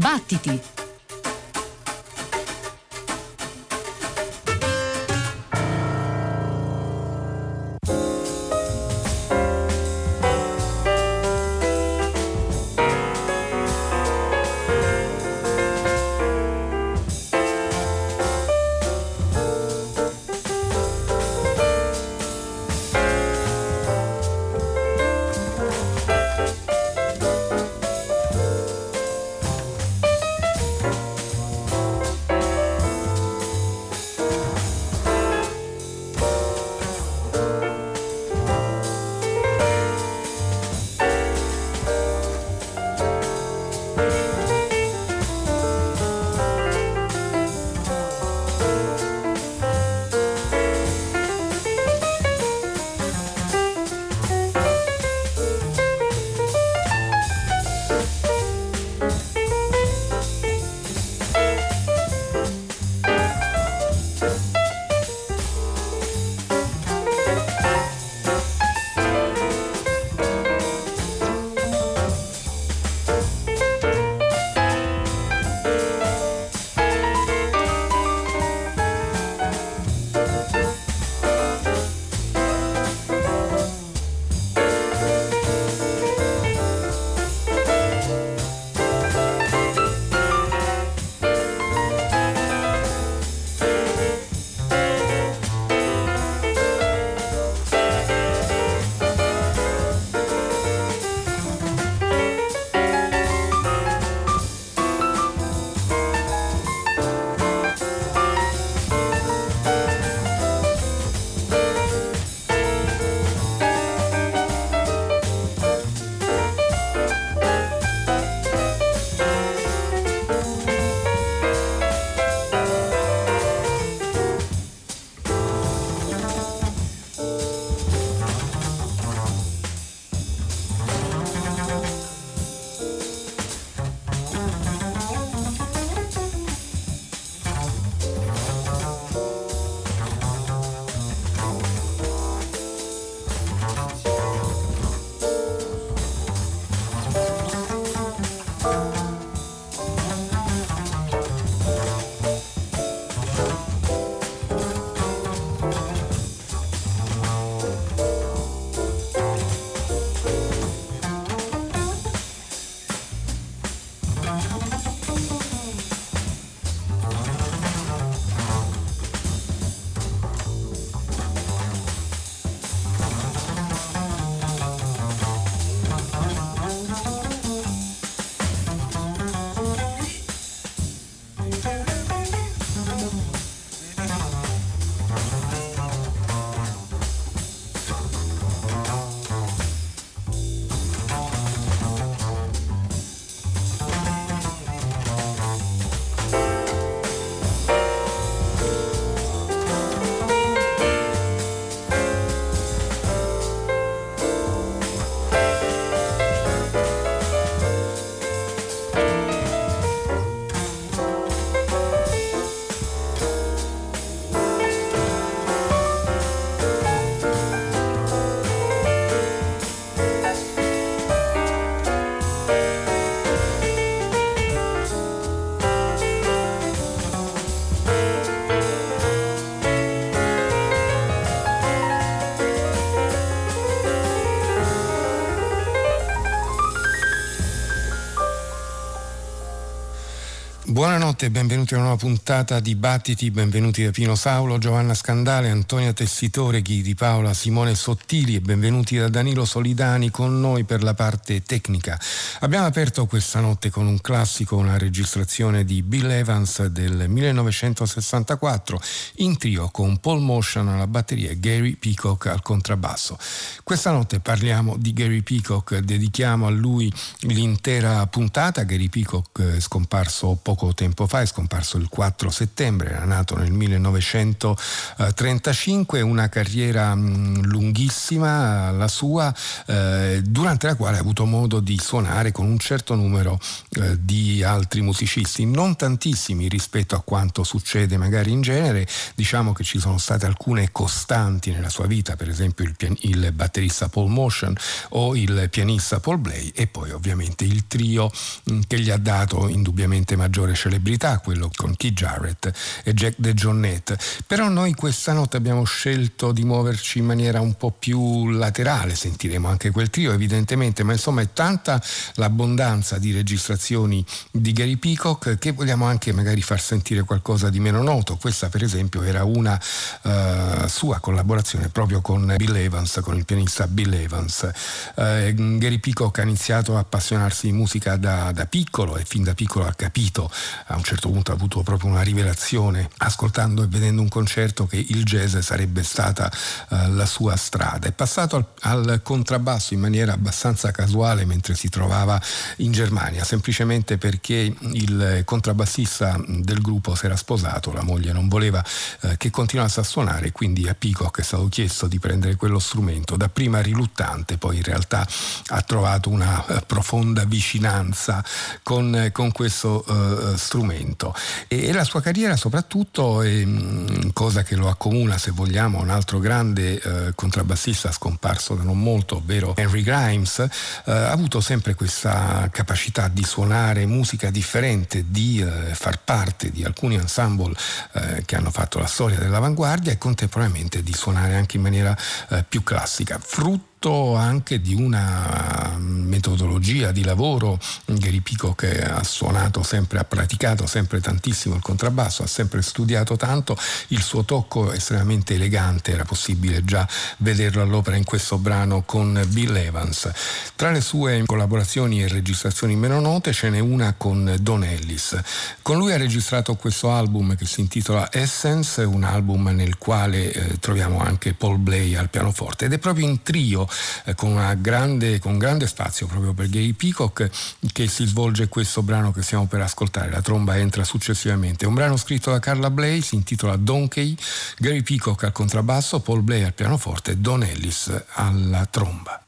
Battiti! Buonanotte e benvenuti a una nuova puntata di Battiti, benvenuti da Pino Saulo, Giovanna Scandale, Antonia Tessitore, Ghi di Paola, Simone Sottili e benvenuti da Danilo Solidani con noi per la parte tecnica. Abbiamo aperto questa notte con un classico, una registrazione di Bill Evans del 1964 in trio con Paul Motion alla batteria e Gary Peacock al contrabbasso. Questa notte parliamo di Gary Peacock, dedichiamo a lui l'intera puntata, Gary Peacock è scomparso poco tempo fa, è scomparso il 4 settembre, era nato nel 1935, una carriera mh, lunghissima la sua, eh, durante la quale ha avuto modo di suonare con un certo numero eh, di altri musicisti, non tantissimi rispetto a quanto succede magari in genere, diciamo che ci sono state alcune costanti nella sua vita, per esempio il, pian- il batterista Paul Motion o il pianista Paul Blay e poi ovviamente il trio mh, che gli ha dato indubbiamente maggiore celebrità, quello con Keith Jarrett e Jack DeJohnette. Però noi questa notte abbiamo scelto di muoverci in maniera un po' più laterale, sentiremo anche quel trio evidentemente, ma insomma è tanta l'abbondanza di registrazioni di Gary Peacock che vogliamo anche magari far sentire qualcosa di meno noto. Questa per esempio era una uh, sua collaborazione proprio con Bill Evans, con il pianista Bill Evans. Uh, Gary Peacock ha iniziato a appassionarsi di musica da, da piccolo e fin da piccolo ha capito, a un certo punto ha avuto proprio una rivelazione ascoltando e vedendo un concerto che il jazz sarebbe stata uh, la sua strada. È passato al, al contrabbasso in maniera abbastanza casuale mentre si trovava in Germania, semplicemente perché il contrabbassista del gruppo si era sposato, la moglie non voleva eh, che continuasse a suonare, quindi a Peacock è stato chiesto di prendere quello strumento, dapprima riluttante, poi in realtà ha trovato una eh, profonda vicinanza con, eh, con questo eh, strumento. E, e, la sua carriera soprattutto, è, mm, cosa che lo accomuna se vogliamo a un altro grande eh, contrabbassista scomparso da non molto, ovvero Henry Grimes, eh, ha avuto sempre questa capacità di suonare musica differente, di eh, far parte di alcuni ensemble eh, che hanno fatto la storia dell'avanguardia e contemporaneamente di suonare anche in maniera eh, più classica, frutto frutto anche di una metodologia di lavoro. Gary che ha suonato sempre, ha praticato sempre tantissimo il contrabbasso, ha sempre studiato tanto, il suo tocco estremamente elegante era possibile già vederlo all'opera in questo brano con Bill Evans. Tra le sue collaborazioni e registrazioni meno note ce n'è una con Don Ellis. Con lui ha registrato questo album che si intitola Essence, un album nel quale eh, troviamo anche Paul Blay al pianoforte ed è proprio in trio con, grande, con grande spazio proprio per Gary Peacock che si svolge questo brano che stiamo per ascoltare. La tromba entra successivamente. È un brano scritto da Carla Blay, si intitola Donkey, Gary Peacock al contrabbasso, Paul Blay al pianoforte e Don Ellis alla tromba.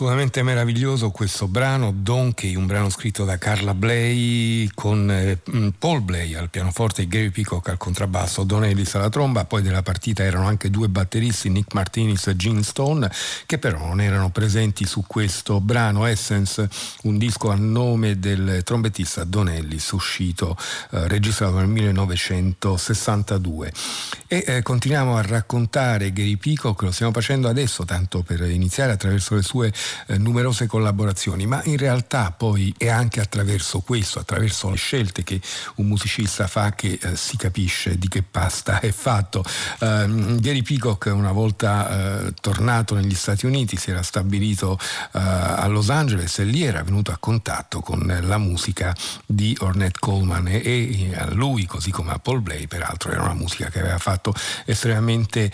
Assolutamente meraviglioso questo brano, Donkey, un brano scritto da Carla Bley con eh, mm, Paul Bley al pianoforte e Gary Peacock al contrabbasso, Don Ellis alla tromba, poi della partita erano anche due batteristi, Nick Martinis e Gene Stone, che però non erano presenti su questo brano Essence, un disco a nome del trombettista Don Ellis, uscito, eh, registrato nel 1962. E eh, continuiamo a raccontare Gary Peacock, lo stiamo facendo adesso, tanto per iniziare attraverso le sue sue eh, numerose collaborazioni, ma in realtà poi è anche attraverso questo, attraverso le scelte che un musicista fa che eh, si capisce di che pasta è fatto. Uh, Gary Peacock una volta uh, tornato negli Stati Uniti si era stabilito uh, a Los Angeles e lì era venuto a contatto con la musica di Ornette Coleman e, e a lui così come a Paul Blay peraltro era una musica che aveva fatto estremamente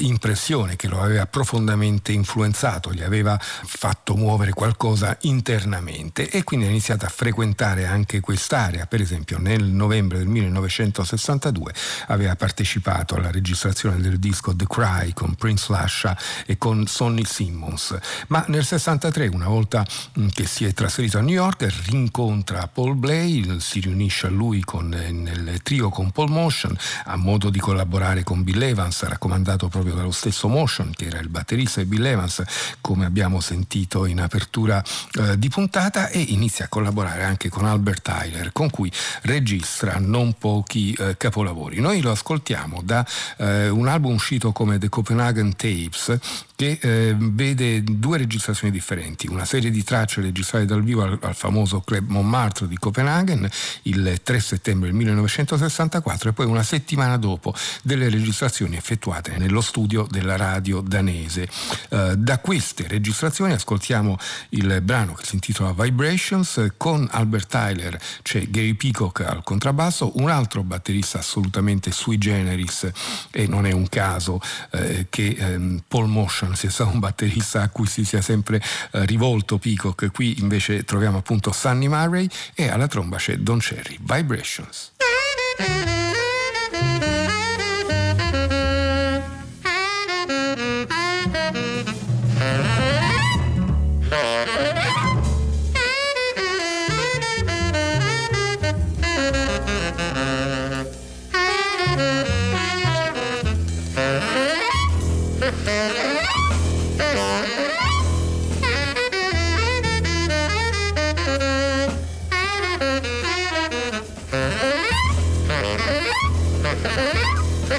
impressione, che lo aveva profondamente influenzato, gli aveva fatto muovere qualcosa internamente e quindi ha iniziato a frequentare anche quest'area. Per esempio nel novembre del 1962 aveva partecipato alla registrazione del disco The Cry con Prince Lascia e con Sonny Simmons, ma nel 63 una volta mm, che si è trasferito a New York rincontra Paul Blay, si riunisce a lui con, eh, nel trio con Paul Motion, a modo di collaborare con Bill Evans, raccomandato proprio dallo stesso Motion che era il batterista di Bill Evans, come abbiamo sentito in apertura eh, di puntata e inizia a collaborare anche con Albert Tyler con cui registra non pochi eh, capolavori. Noi lo ascoltiamo da eh, un album uscito come The Copenhagen Tapes che eh, vede due registrazioni differenti, una serie di tracce registrate dal vivo al, al famoso Club Montmartre di Copenaghen il 3 settembre 1964 e poi una settimana dopo delle registrazioni effettuate nello studio della radio danese. Eh, da queste registrazioni ascoltiamo il brano che si intitola Vibrations con Albert Tyler, c'è Gary Peacock al contrabbasso, un altro batterista assolutamente sui generis e non è un caso eh, che ehm, Paul Motion sia stato un batterista a cui si sia sempre eh, rivolto Peacock, qui invece troviamo appunto Sunny Murray e alla tromba c'è Don Cherry, Vibrations.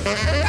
Ha ha ha!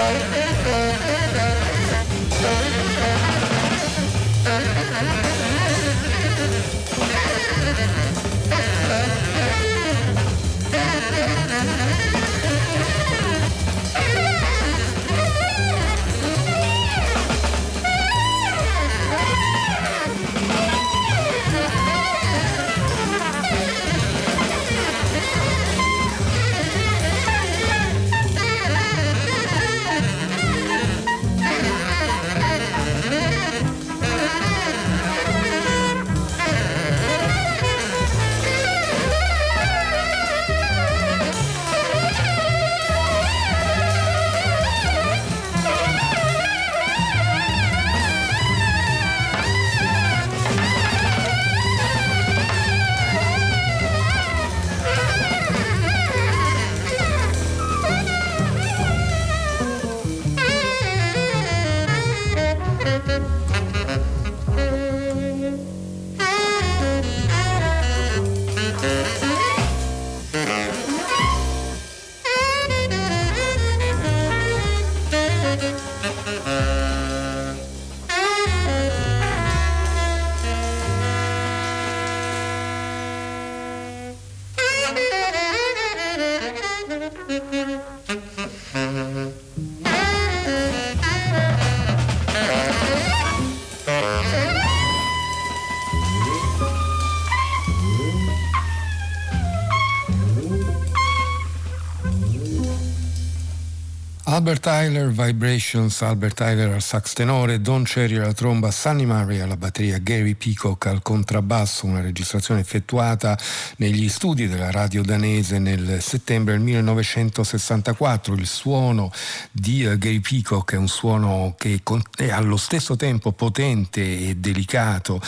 Thank you. Albert Tyler, Vibrations, Albert Tyler al sax tenore, Don Cherry alla tromba, Sunny Murray alla batteria, Gary Peacock al contrabbasso, una registrazione effettuata negli studi della radio danese nel settembre del 1964. Il suono di uh, Gary Peacock è un suono che è allo stesso tempo potente e delicato,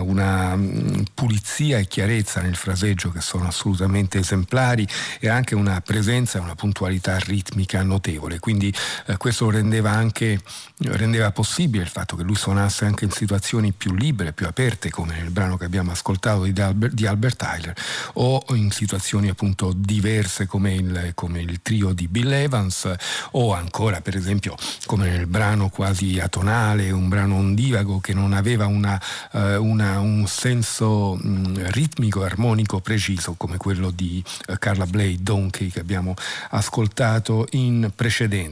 una um, pulizia e chiarezza nel fraseggio che sono assolutamente esemplari e anche una presenza e una puntualità ritmica notevole quindi eh, questo rendeva anche rendeva possibile il fatto che lui suonasse anche in situazioni più libere, più aperte, come nel brano che abbiamo ascoltato di Albert, di Albert Tyler, o in situazioni appunto diverse come il, come il trio di Bill Evans, o ancora per esempio come nel brano quasi atonale, un brano ondivago che non aveva una, uh, una, un senso mh, ritmico, armonico preciso come quello di uh, Carla Blade Donkey che abbiamo ascoltato in precedenza.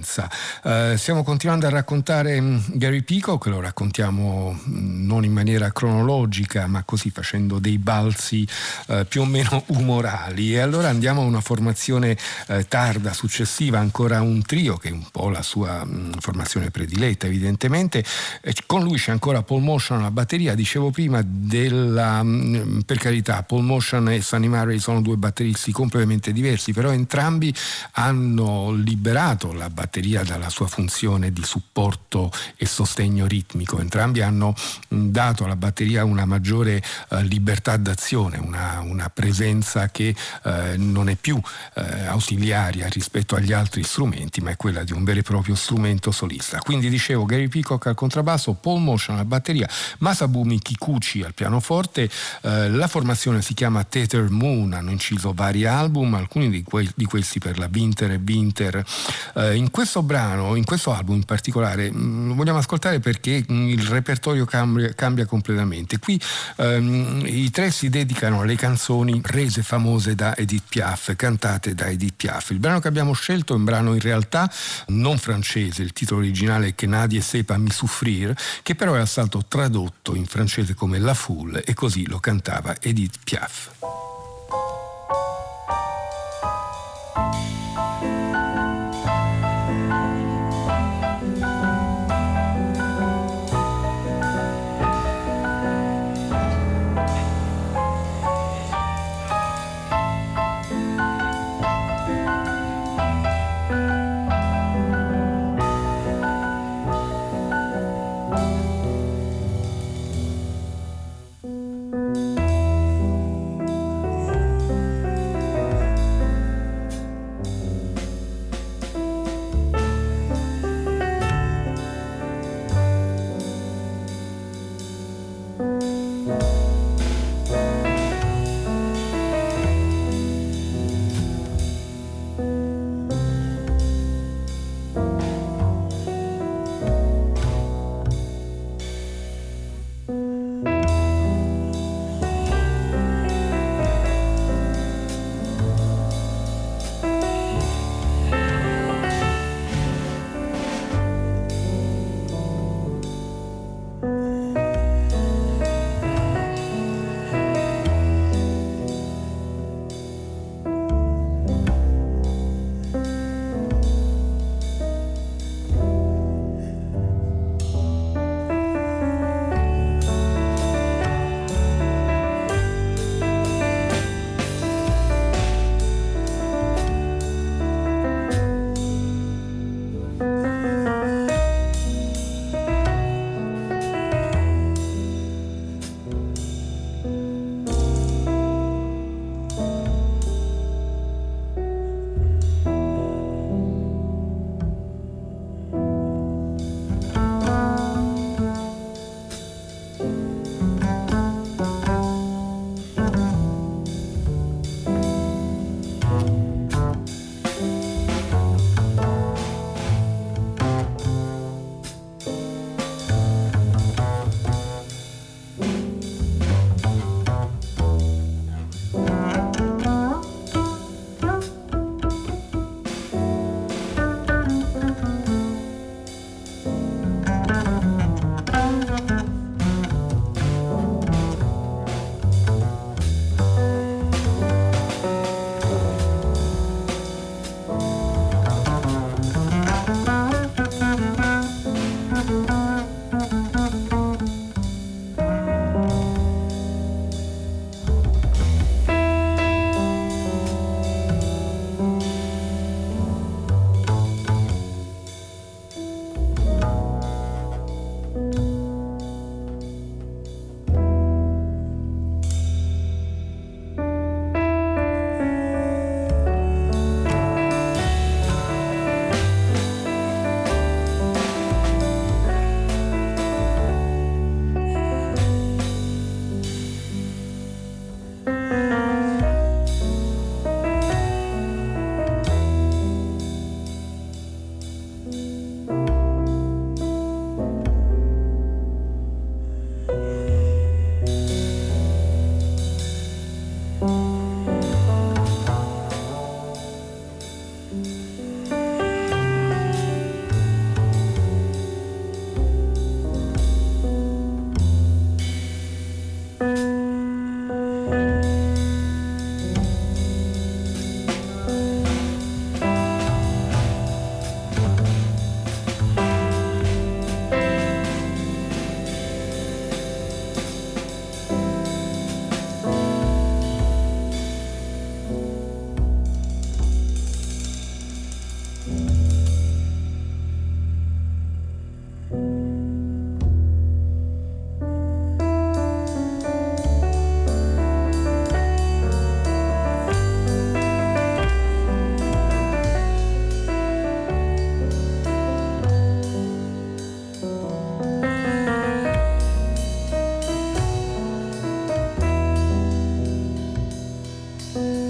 Uh, stiamo continuando a raccontare raccontare mm, Gary Peacock, lo raccontiamo mm, non in maniera cronologica, ma così facendo dei balzi eh, più o meno umorali. E allora andiamo a una formazione eh, tarda, successiva, ancora un trio, che è un po' la sua mh, mm, formazione prediletta, evidentemente. E con lui c'è ancora Paul Motion alla batteria. Dicevo prima della, mh, per carità, Paul Motion e Sunny Murray sono due batteristi completamente diversi, però entrambi hanno liberato la batteria dalla sua funzione di supporto e sostegno ritmico. Entrambi hanno dato alla batteria una maggiore eh, libertà d'azione, una, una presenza che eh, non è più eh, ausiliaria rispetto agli altri strumenti, ma è quella di un vero e proprio strumento solista. Quindi dicevo Gary Peacock al contrabbasso, Paul Motion alla batteria, Masabumi Kikuchi al pianoforte, eh, la formazione si chiama Tether Moon, hanno inciso vari album, alcuni di, que- di questi per la Winter e Winter. Eh, in questo brano, in questo album in particolare, lo mm, vogliamo ascoltare perché mm, il repertorio cambia, cambia completamente. Qui ehm, i tre si dedicano alle canzoni rese famose da Edith Piaf, cantate da Edith Piaf. Il brano che abbiamo scelto è un brano in realtà non francese, il titolo originale è Che Nadie sepa mi souffrir, che però è stato tradotto in francese come La Foule e così lo cantava Edith Piaf. Thank you.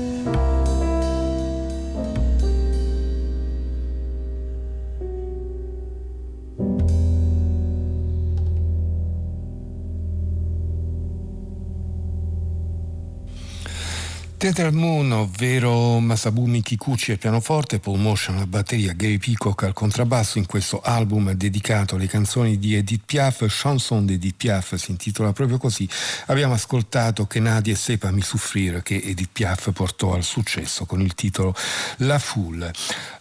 Theater Moon, ovvero Masabumi Kikuchi al pianoforte, Paul Motion alla batteria, Gary Peacock al contrabbasso in questo album dedicato alle canzoni di Edith Piaf, Chanson d'Edith Piaf si intitola proprio così. Abbiamo ascoltato Che Nadia sepa mi soffrire che Edith Piaf portò al successo con il titolo La Foule.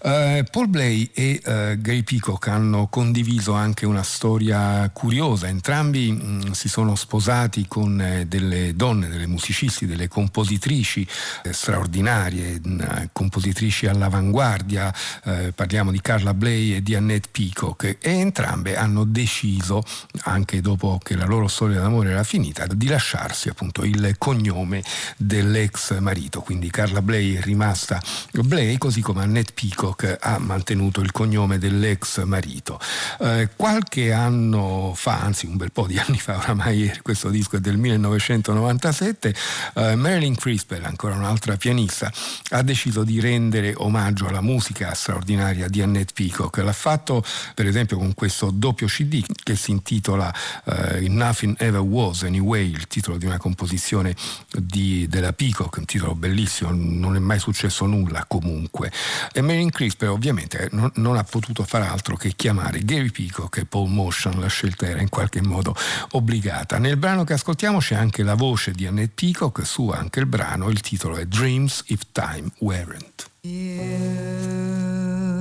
Uh, Paul Blay e uh, Gary Peacock hanno condiviso anche una storia curiosa, entrambi mh, mm, si sono sposati con eh, delle donne, delle musicisti, delle compositrici straordinarie, eh, compositrici all'avanguardia, eh, parliamo di Carla Bley e di Annette Peacock, e entrambe hanno deciso, anche dopo che la loro storia d'amore era finita, di lasciarsi appunto il cognome dell'ex marito. Quindi Carla Bley è rimasta Bley, così come Annette Peacock ha mantenuto il cognome dell'ex marito. Eh, qualche anno fa, anzi un bel po' di anni fa, oramai questo disco è del 1997, eh, Marilyn Crispell, ancora un'altra pianista, ha deciso di rendere omaggio alla musica straordinaria di Annette Peacock. L'ha fatto per esempio con questo doppio CD che si intitola uh, Nothing Ever Was Anyway, il titolo di una composizione di, della Peacock, un titolo bellissimo, non è mai successo nulla comunque. E Marilyn Crisper ovviamente non, non ha potuto far altro che chiamare Gary Peacock e Paul Motion, la scelta era in qualche modo obbligata. Nel brano che ascoltiamo c'è anche la voce di Annette Peacock, su anche il brano, il titolo è Dreams If Time Weren't. You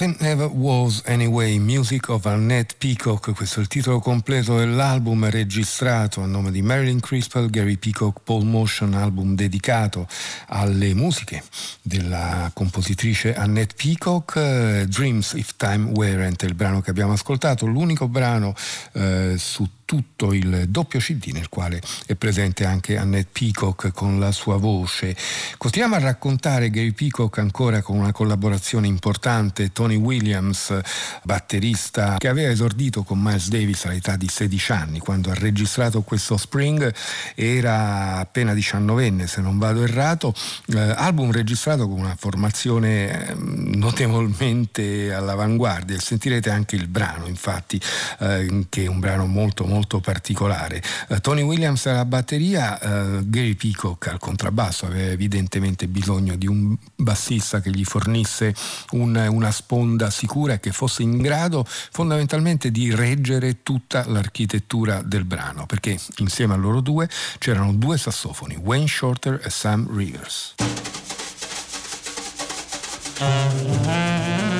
Nothing Ever Was Anyway, Music of Annette Peacock, questo è il titolo completo dell'album registrato a nome di Marilyn Crispell, Gary Peacock, Paul Motion, album dedicato alle musiche della compositrice Annette Peacock, Dreams If Time Weren't, il brano che abbiamo ascoltato, l'unico brano eh, su tutto il doppio CD nel quale è presente anche Annette Peacock con la sua voce. Continuiamo a raccontare Gary Peacock ancora con una collaborazione importante, Tony Williams, batterista che aveva esordito con Miles Davis all'età di 16 anni, quando ha registrato questo Spring. Era appena diciannovenne se non vado errato, eh, album registrato con una formazione ehm, notevolmente all'avanguardia, sentirete anche il brano infatti eh, che è un brano molto molto particolare. Uh, Tony Williams alla batteria, uh, Gary Peacock al contrabbasso, aveva evidentemente bisogno di un bassista che gli fornisse un, una sponda sicura e che fosse in grado fondamentalmente di reggere tutta l'architettura del brano, perché insieme a loro due c'erano due sassofoni, Wayne Shorter e Sam Rivers. Uh-huh.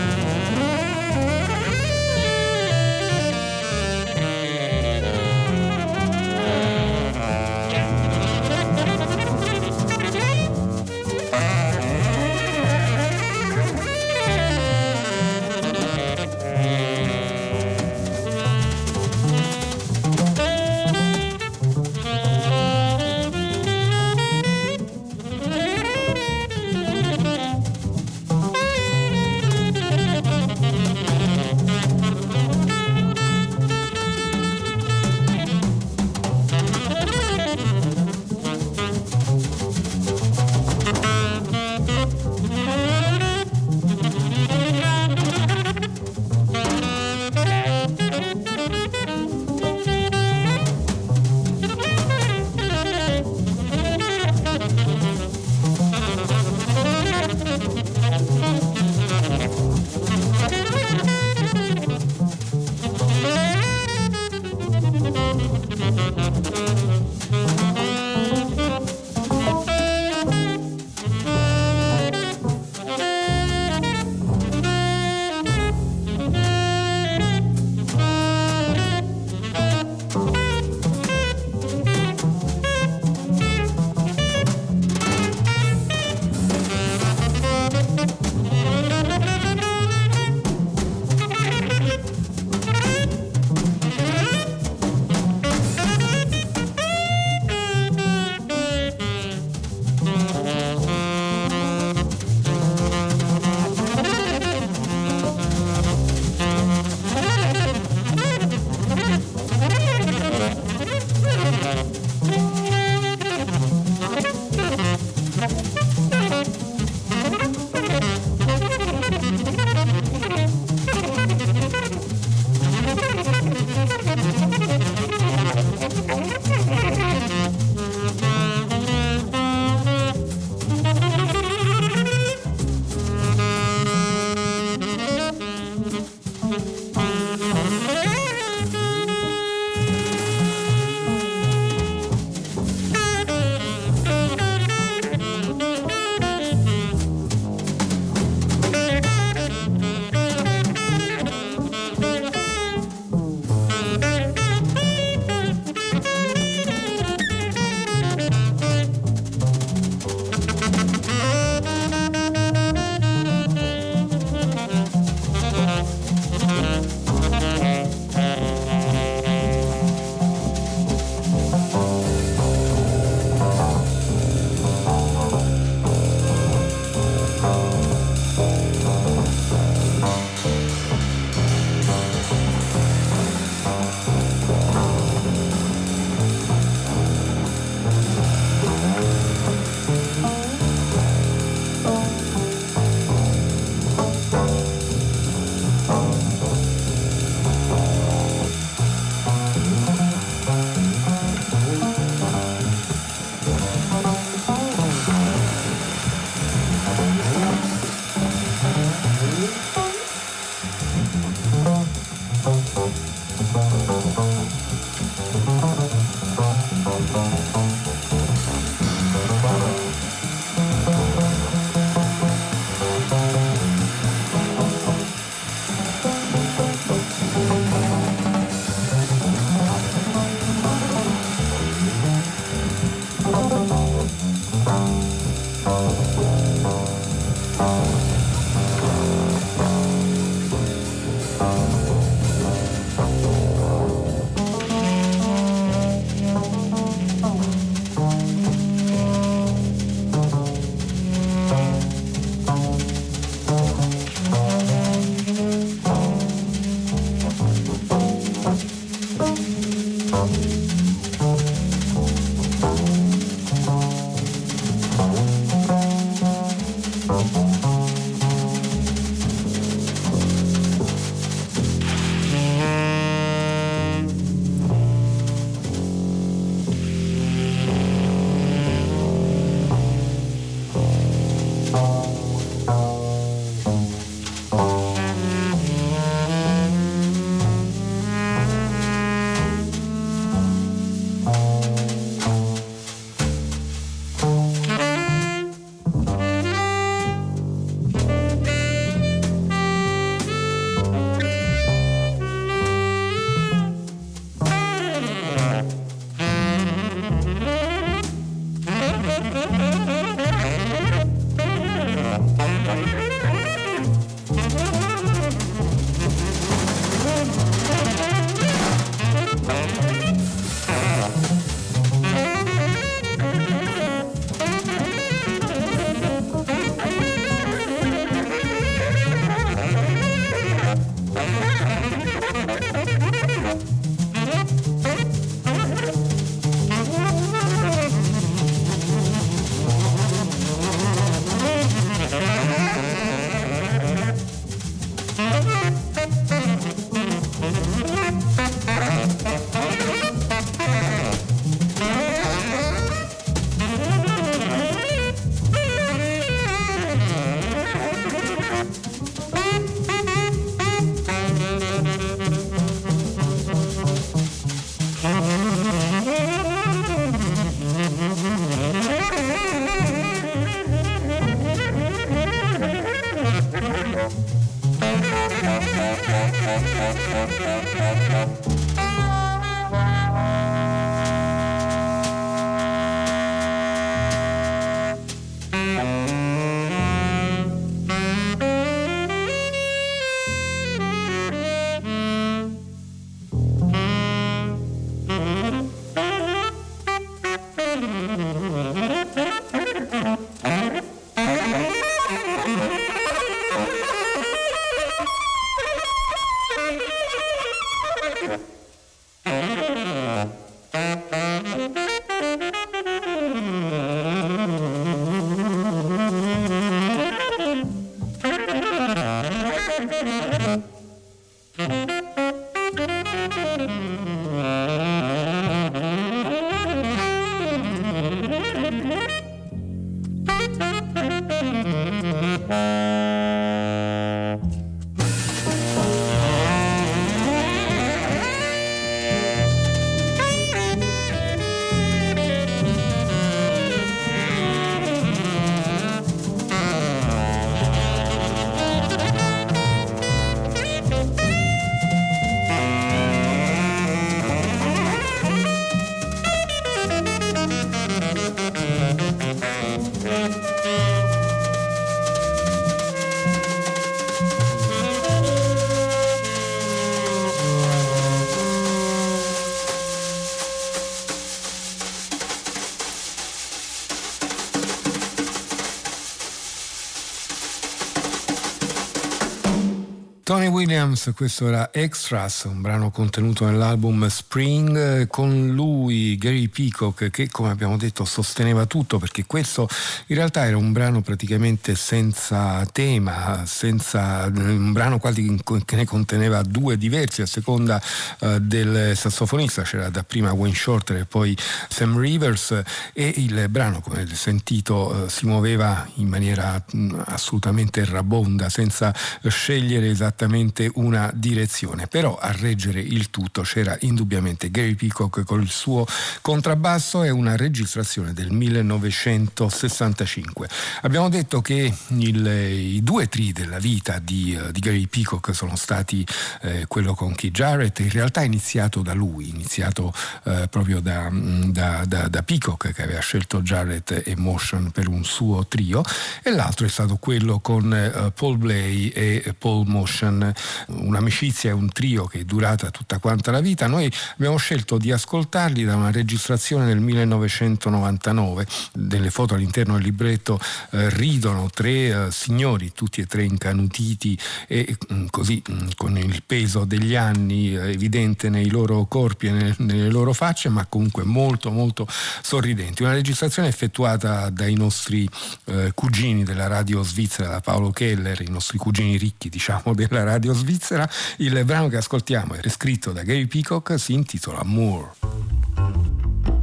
Williams, questo era Extras, un brano contenuto nell'album Spring, con lui Gary Peacock che come abbiamo detto sosteneva tutto perché questo in realtà era un brano praticamente senza tema, senza, un brano quasi che ne conteneva due diversi. A seconda uh, del sassofonista, c'era dapprima Wayne Shorter e poi Sam Rivers e il brano come avete sentito uh, si muoveva in maniera mh, assolutamente errabonda senza scegliere esattamente esattamente una direzione, però a reggere il tutto c'era indubbiamente Gary Peacock con il suo contrabbasso e una registrazione del 1965. Abbiamo detto che il, i due tri della vita di, uh, di Gary Peacock sono stati eh, quello con Keith Jarrett, in realtà iniziato da lui, iniziato eh, proprio da, mm, da, da, da, Peacock che aveva scelto Jarrett e Motion per un suo trio e l'altro è stato quello con eh, Paul Blay e Paul Motion un'amicizia e un trio che è durata tutta quanta la vita. Noi abbiamo scelto di ascoltarli da una registrazione del 1999. Delle foto all'interno del libretto eh, ridono tre eh, signori, tutti e tre incanutiti e mm, così mm, con il peso degli anni eh, evidente nei loro corpi e nel, nelle loro facce, ma comunque molto molto sorridenti. Una registrazione effettuata dai nostri eh, cugini della radio svizzera, da Paolo Keller, i nostri cugini ricchi diciamo della la radio svizzera. Il brano che ascoltiamo è scritto da Gary Peacock, si intitola Moore.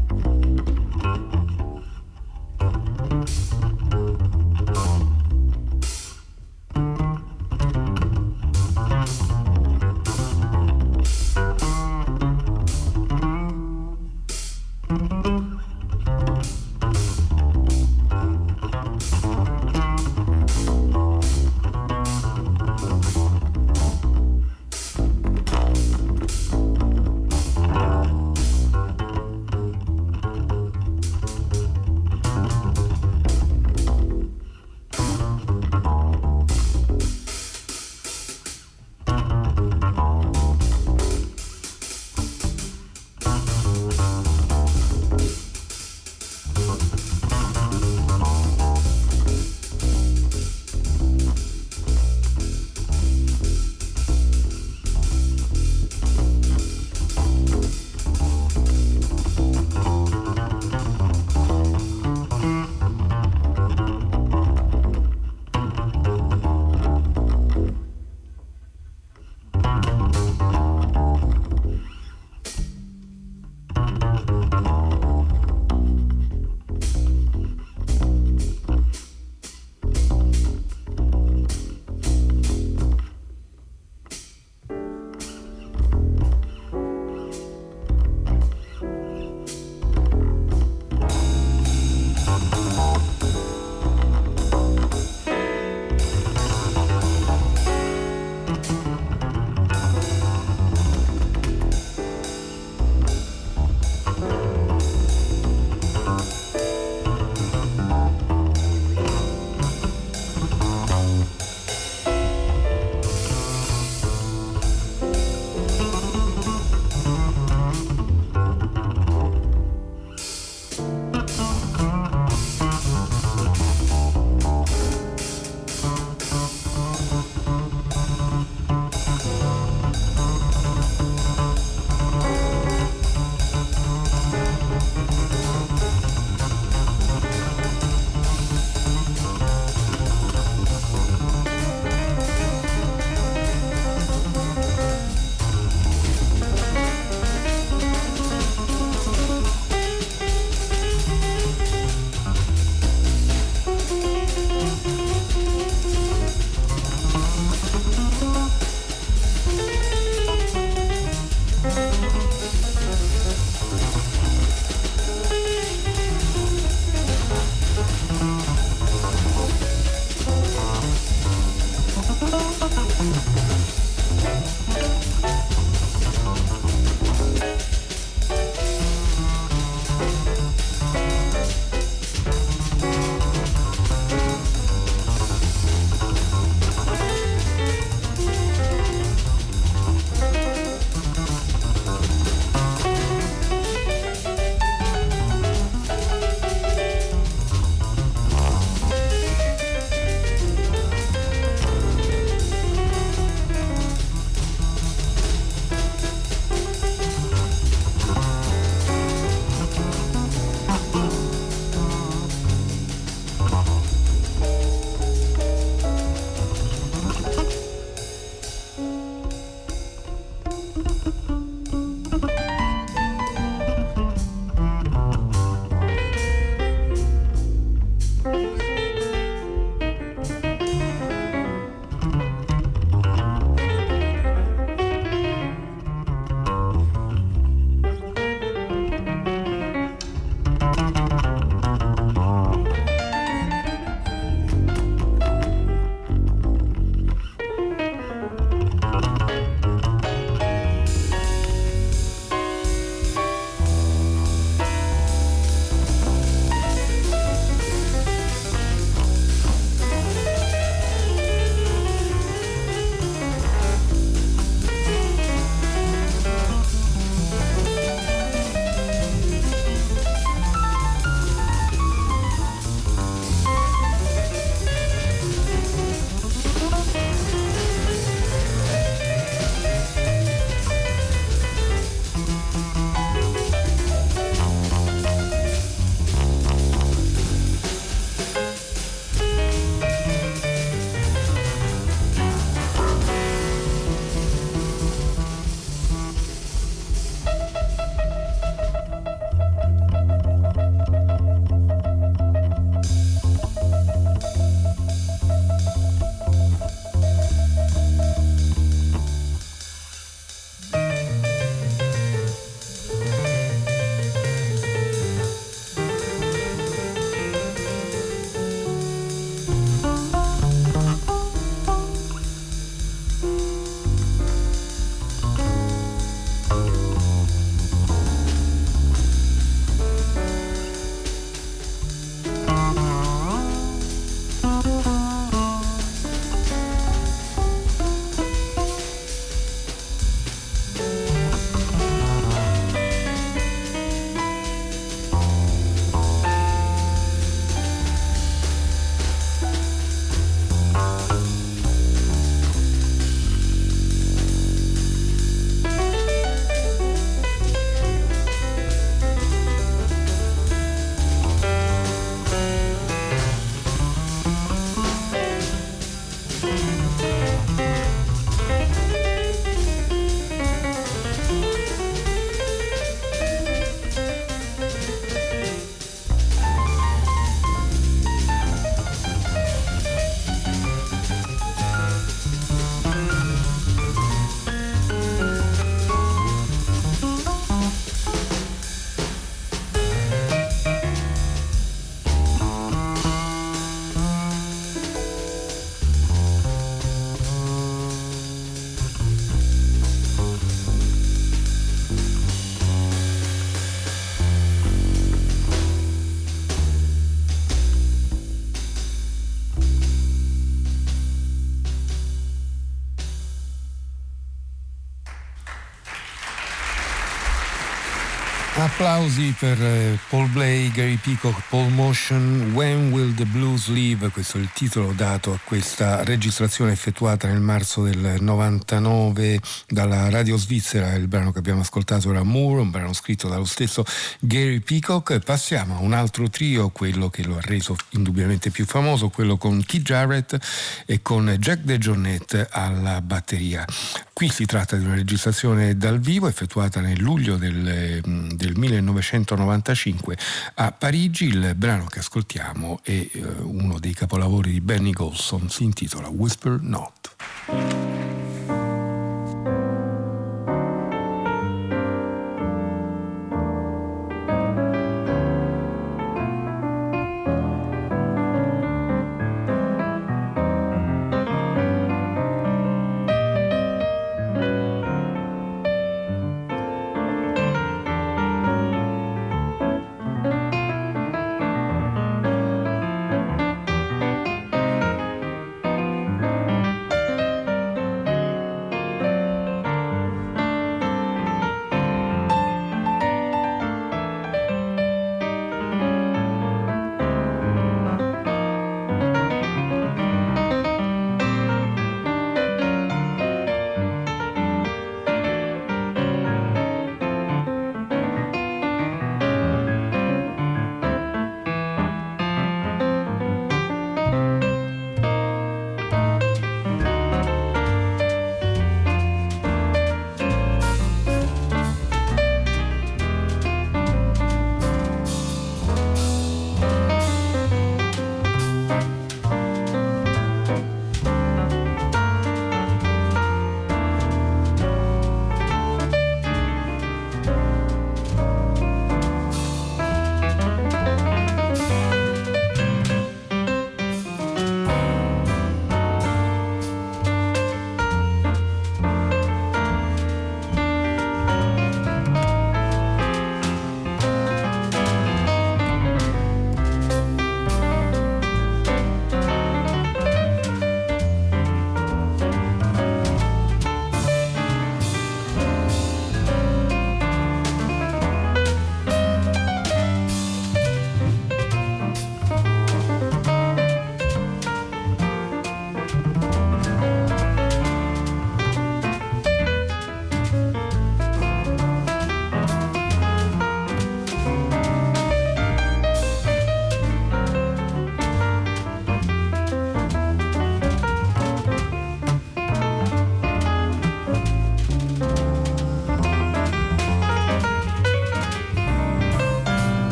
Applausi per eh, Paul Blay, Gary Peacock, Paul Motion, When Will the Blues Leave? Questo è il titolo dato a questa registrazione effettuata nel marzo del 99 dalla radio svizzera. Il brano che abbiamo ascoltato era Moore, un brano scritto dallo stesso Gary Peacock. Passiamo a un altro trio, quello che lo ha reso indubbiamente più famoso, quello con Keith Jarrett e con Jack DeJohnette alla batteria. Qui si tratta di una registrazione dal vivo effettuata nel luglio del, del 1995 a Parigi. Il brano che ascoltiamo è uh, uno dei capolavori di Benny Golson, si intitola Whisper Not.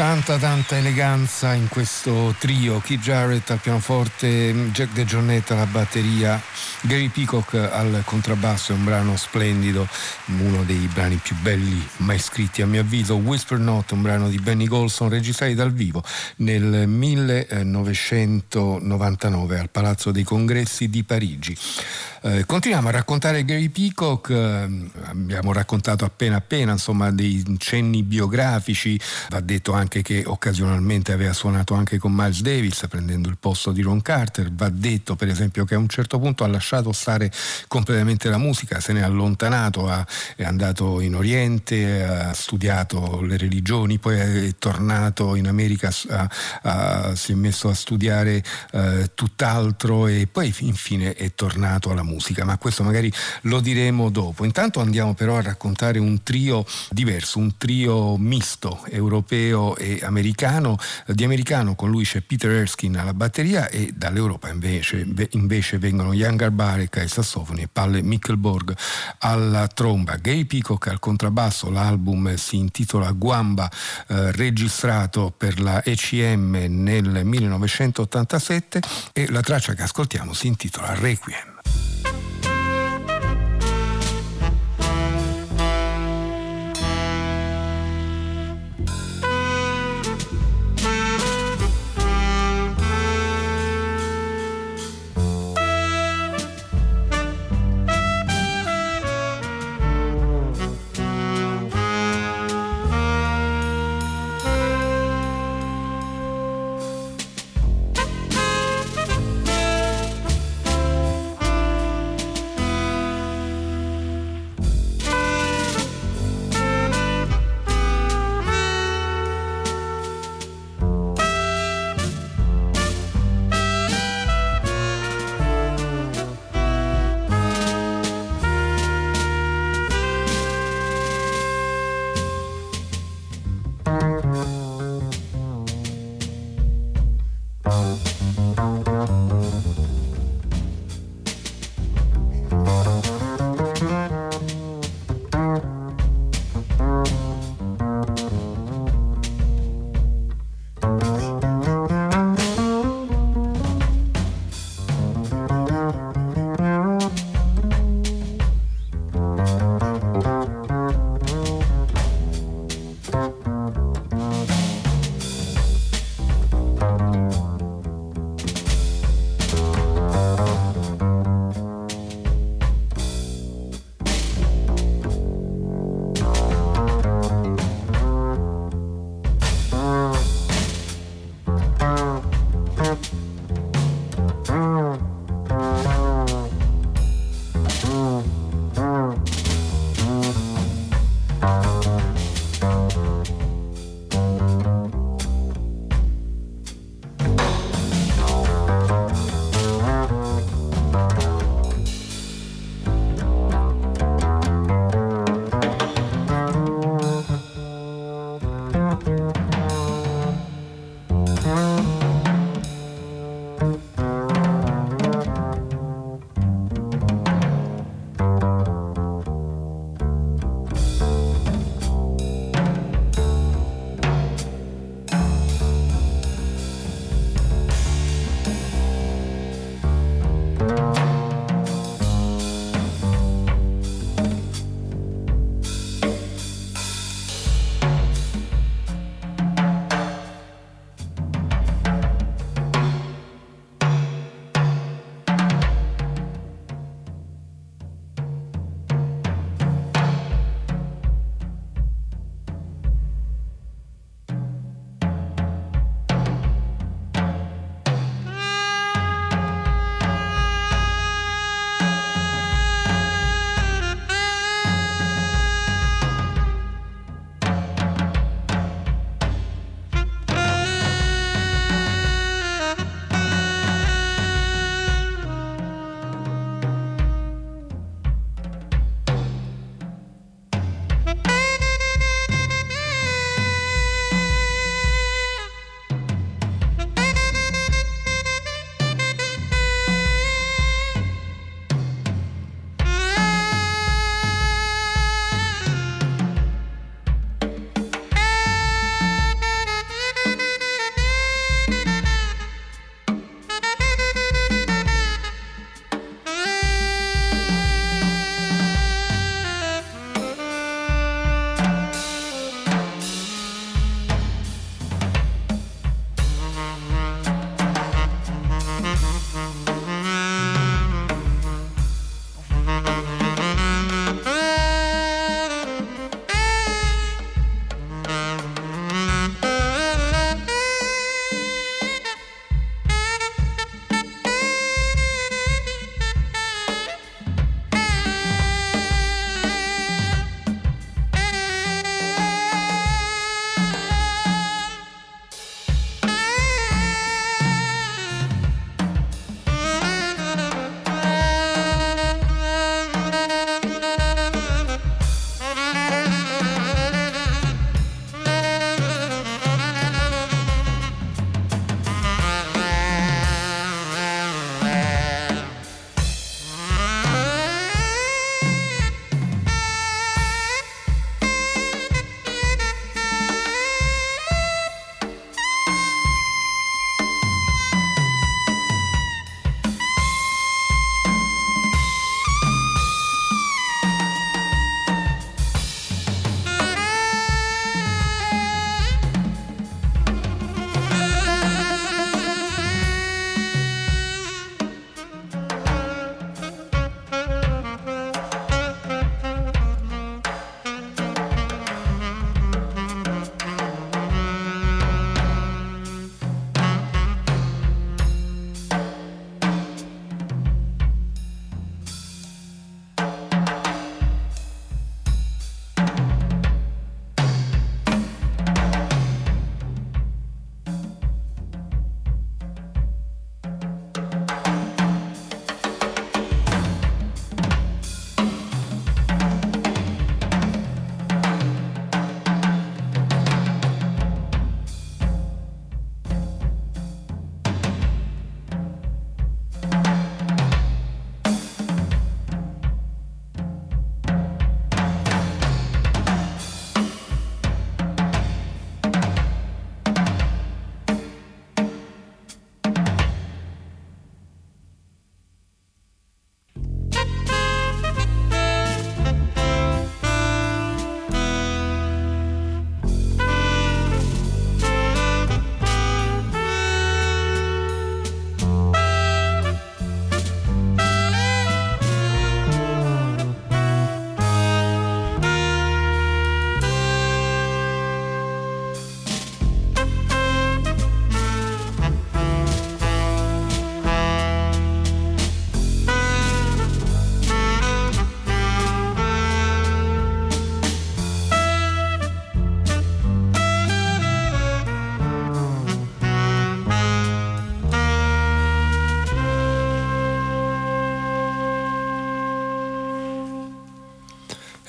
Tanta tanta eleganza in questo trio. Keith Jarrett al pianoforte Jack De alla batteria Gary Peacock al contrabbasso è un brano splendido uno dei brani più belli mai scritti a mio avviso. Whisper Not un brano di Benny Golson registrati dal vivo nel 1999 al Palazzo dei Congressi di Parigi. Eh, continuiamo a raccontare Gary Peacock, eh, abbiamo raccontato appena appena insomma, dei cenni biografici, va detto anche che occasionalmente aveva suonato anche con Miles Davis prendendo il posto di Ron Carter, va detto per esempio che a un certo punto ha lasciato stare completamente la musica, se ne è allontanato, ha, è andato in Oriente, ha studiato le religioni, poi è tornato in America, ha, ha, si è messo a studiare eh, tutt'altro e poi infine è tornato alla musica musica, ma questo magari lo diremo dopo. Intanto andiamo però a raccontare un trio diverso, un trio misto europeo e americano. Di americano con lui c'è Peter Erskine alla batteria e dall'Europa invece, invece vengono Jan Garbarek ai sassofoni e Palle Mickelborg alla tromba. Gay Peacock al contrabbasso, l'album si intitola Guamba, eh, registrato per la ECM nel 1987 e la traccia che ascoltiamo si intitola Requiem.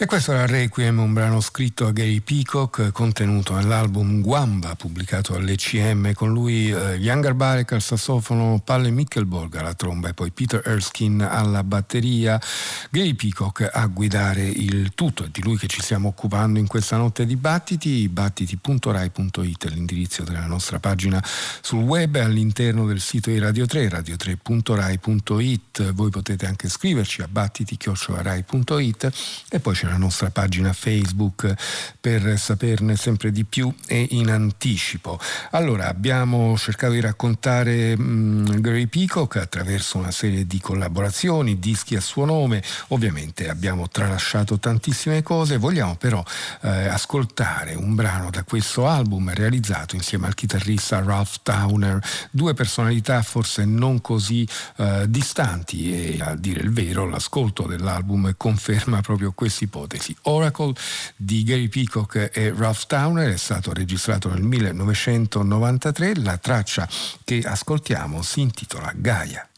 E questo era Requiem, un brano scritto a Gary Peacock, contenuto nell'album Guamba, pubblicato all'ECM, con lui eh, Younger Barek al sassofono, Palle Mickelborg alla tromba e poi Peter Erskine alla batteria, Gary Peacock a guidare il tutto. È di lui che ci stiamo occupando in questa notte di battiti, battiti.rai.it, l'indirizzo della nostra pagina sul web all'interno del sito di Radio 3, radio3.rai.it. Voi potete anche scriverci a battiti.rai.it e poi c'è la nostra pagina Facebook per saperne sempre di più e in anticipo. Allora, abbiamo cercato di raccontare um, Gary Peacock attraverso una serie di collaborazioni, dischi a suo nome, ovviamente abbiamo tralasciato tantissime cose, vogliamo però eh, ascoltare un brano da questo album realizzato insieme al chitarrista Ralph Towner, due personalità forse non così eh, distanti e a dire il vero l'ascolto dell'album conferma proprio questi punti ipotesi. Oracle di Gary Peacock e Ralph Towner è stato registrato nel 1993, la traccia che ascoltiamo si intitola Gaia.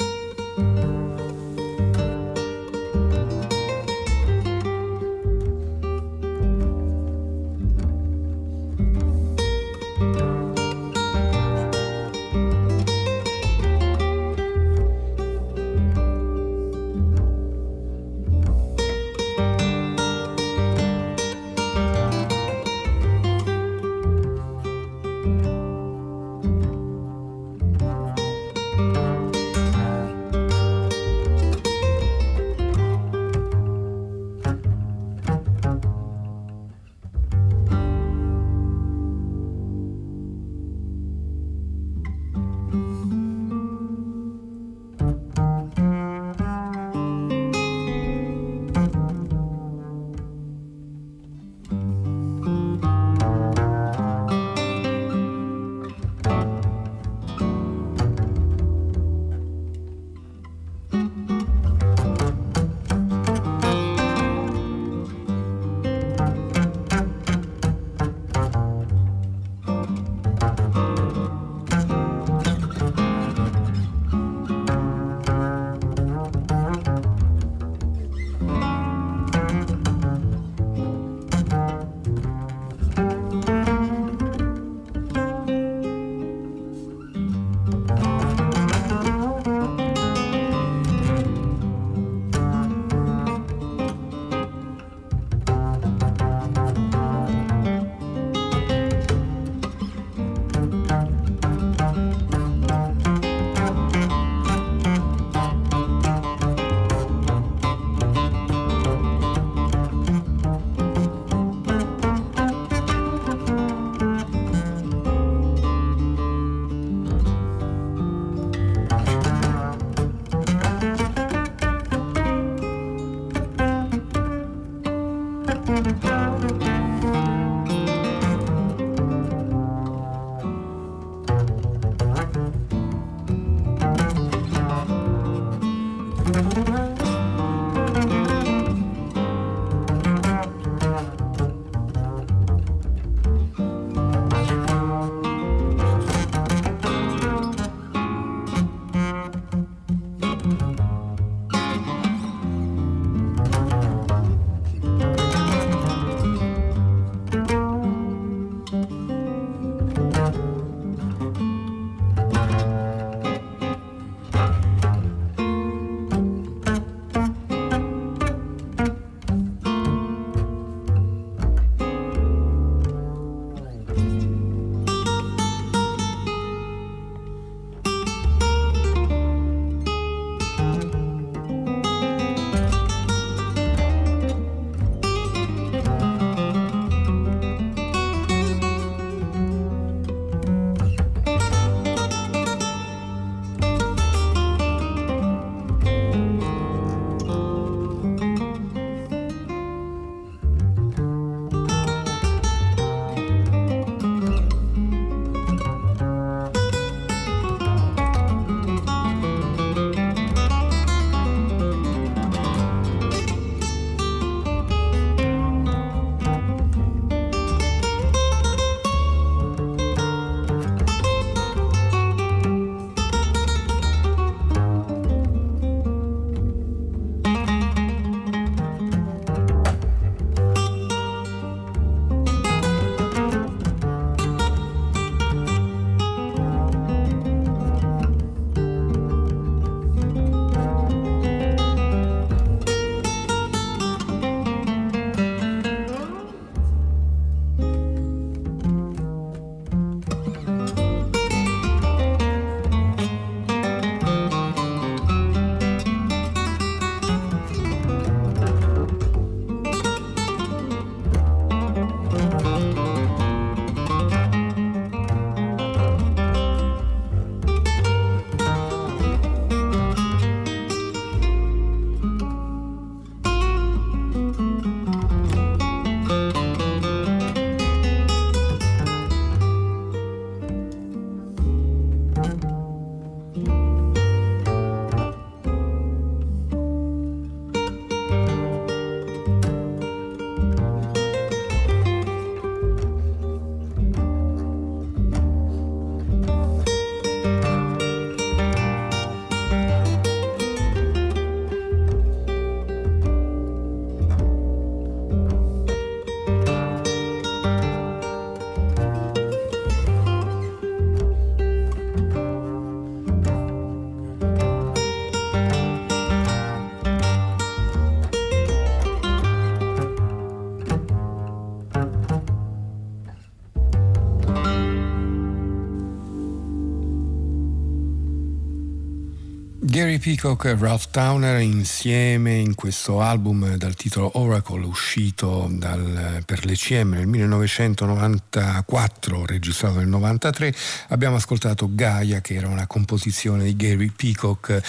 Gary Peacock e Ralph Towner insieme in questo album dal titolo Oracle uscito dal, per l'ECM nel 1994, registrato nel 1993, abbiamo ascoltato Gaia che era una composizione di Gary Peacock.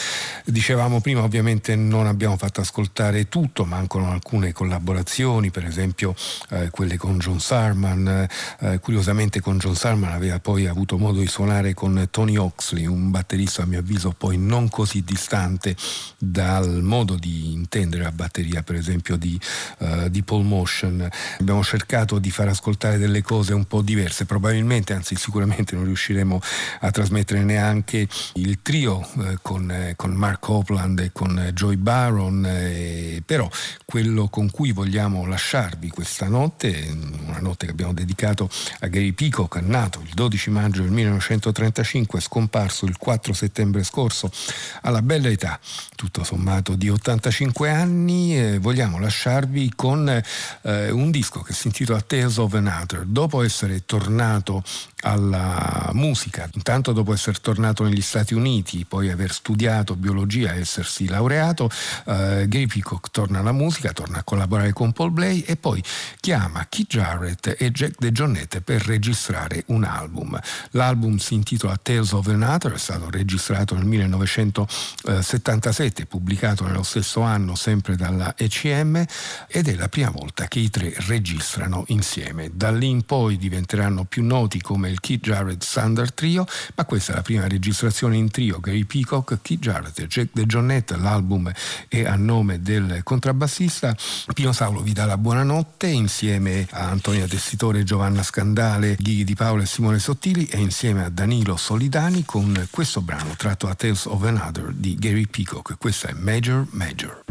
Dicevamo prima ovviamente non abbiamo fatto ascoltare tutto, mancano alcune collaborazioni, per esempio eh, quelle con John Sarman. Eh, curiosamente con John Sarman aveva poi avuto modo di suonare con Tony Oxley, un batterista a mio avviso poi non così distante dal modo di intendere la batteria, per esempio di, uh, di Paul Motion. Abbiamo cercato di far ascoltare delle cose un po' diverse, probabilmente, anzi sicuramente non riusciremo a trasmettere neanche il trio uh, con, uh, con, Mark Copeland e con Joy Baron, eh, però quello con cui vogliamo lasciarvi questa notte, una notte che abbiamo dedicato a Gary Peacock, nato il 12 maggio del 1935, scomparso il 4 settembre scorso alla bella età, tutto sommato di 85 anni, eh, vogliamo lasciarvi con eh, un disco che si intitola Tales of Another. Dopo essere tornato alla musica, intanto dopo essere tornato negli Stati Uniti, poi aver studiato biologia e essersi laureato, eh, Gary Peacock torna alla musica, torna a collaborare con Paul Blay e poi chiama Keith Jarrett e Jack De Jonette per registrare un album. L'album si intitola Tales of Another, è stato registrato nel 1977, pubblicato nello stesso anno sempre dalla ECM ed è la prima volta che i tre registrano insieme. Da lì in poi diventeranno più noti come il Keith Jarrett Thunder Trio, ma questa è la prima registrazione in trio, Gary Peacock, Keith Jarrett e Jack De Jonette, l'album è a nome del contrabbassista. Pino Saulo vi dà la buonanotte insieme a Antonia Tessitore Giovanna Scandale, Ghighi Di Paolo e Simone Sottili e insieme a Danilo Solidani con questo brano tratto a Tales of Another di Gary Peacock. Questa è Major Major.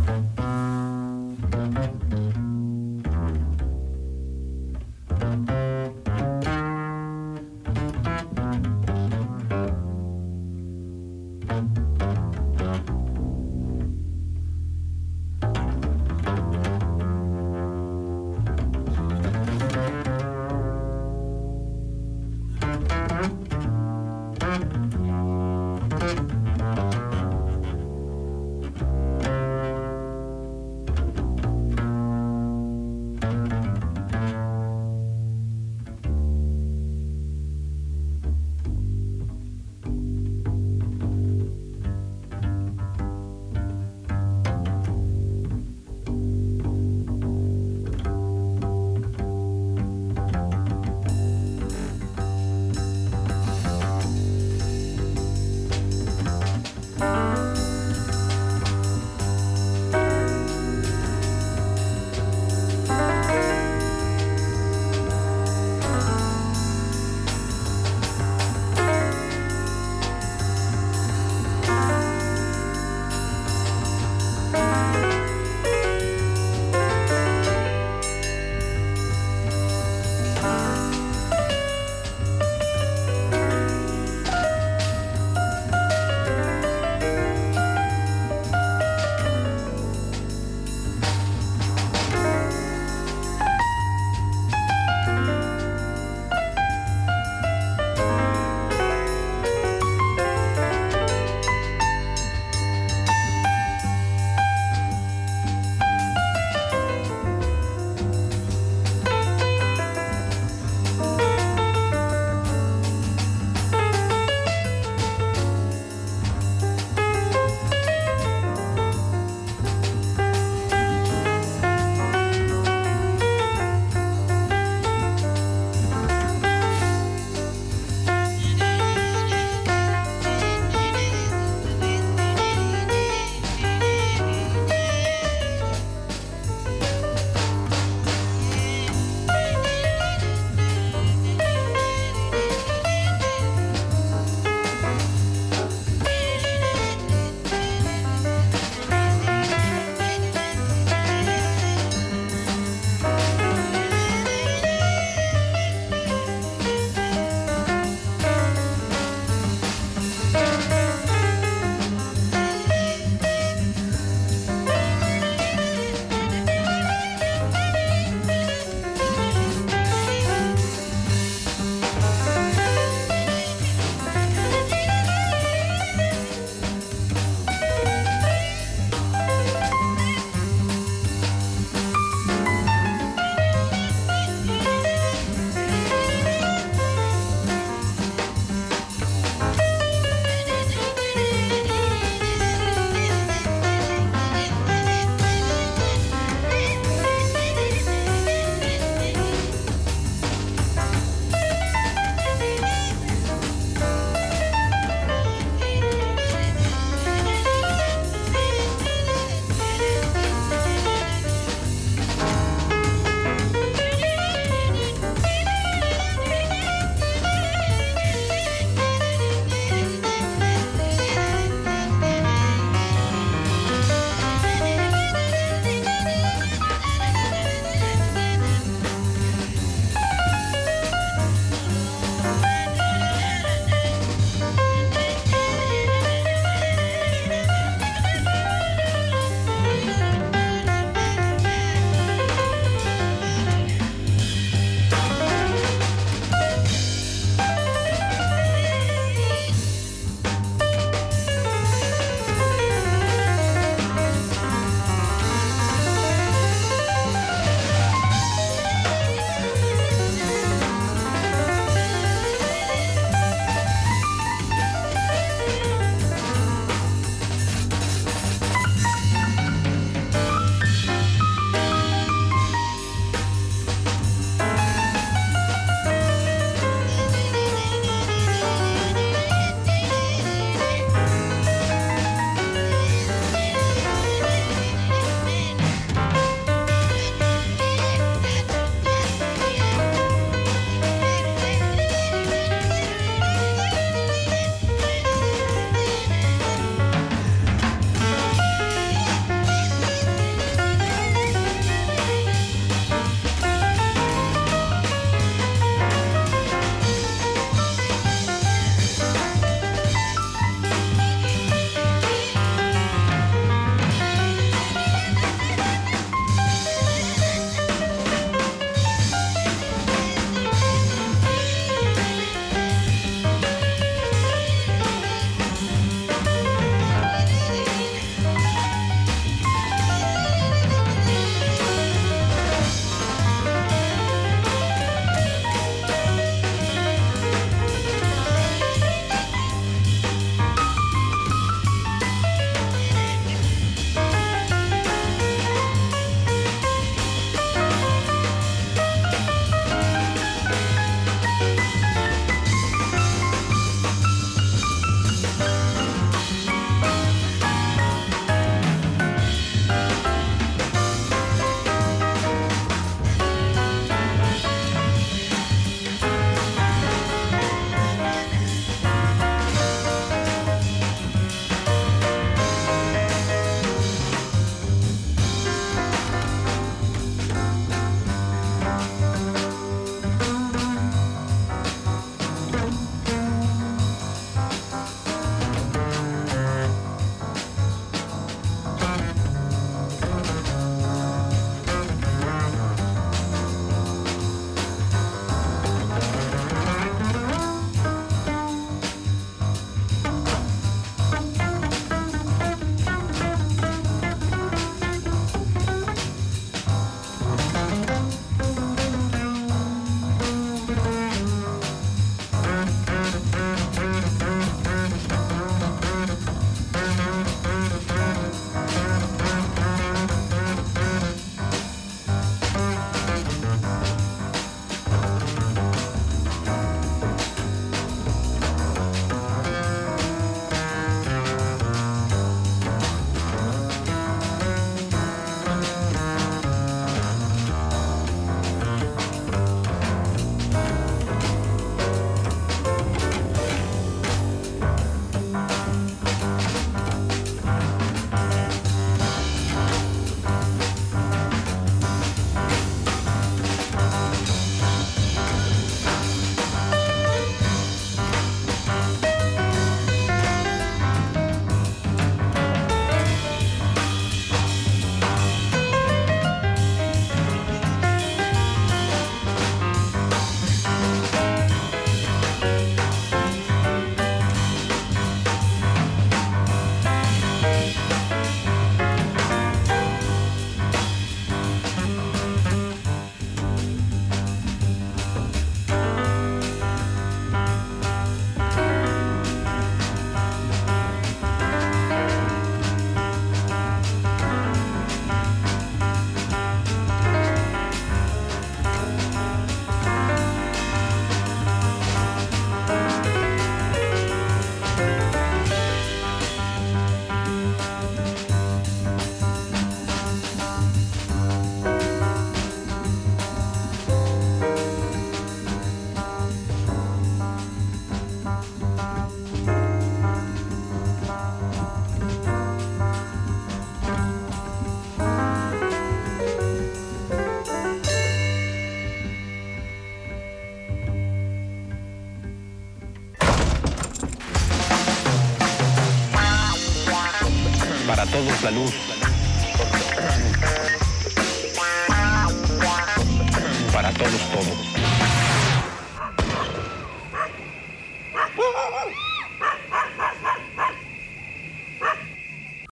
La luz.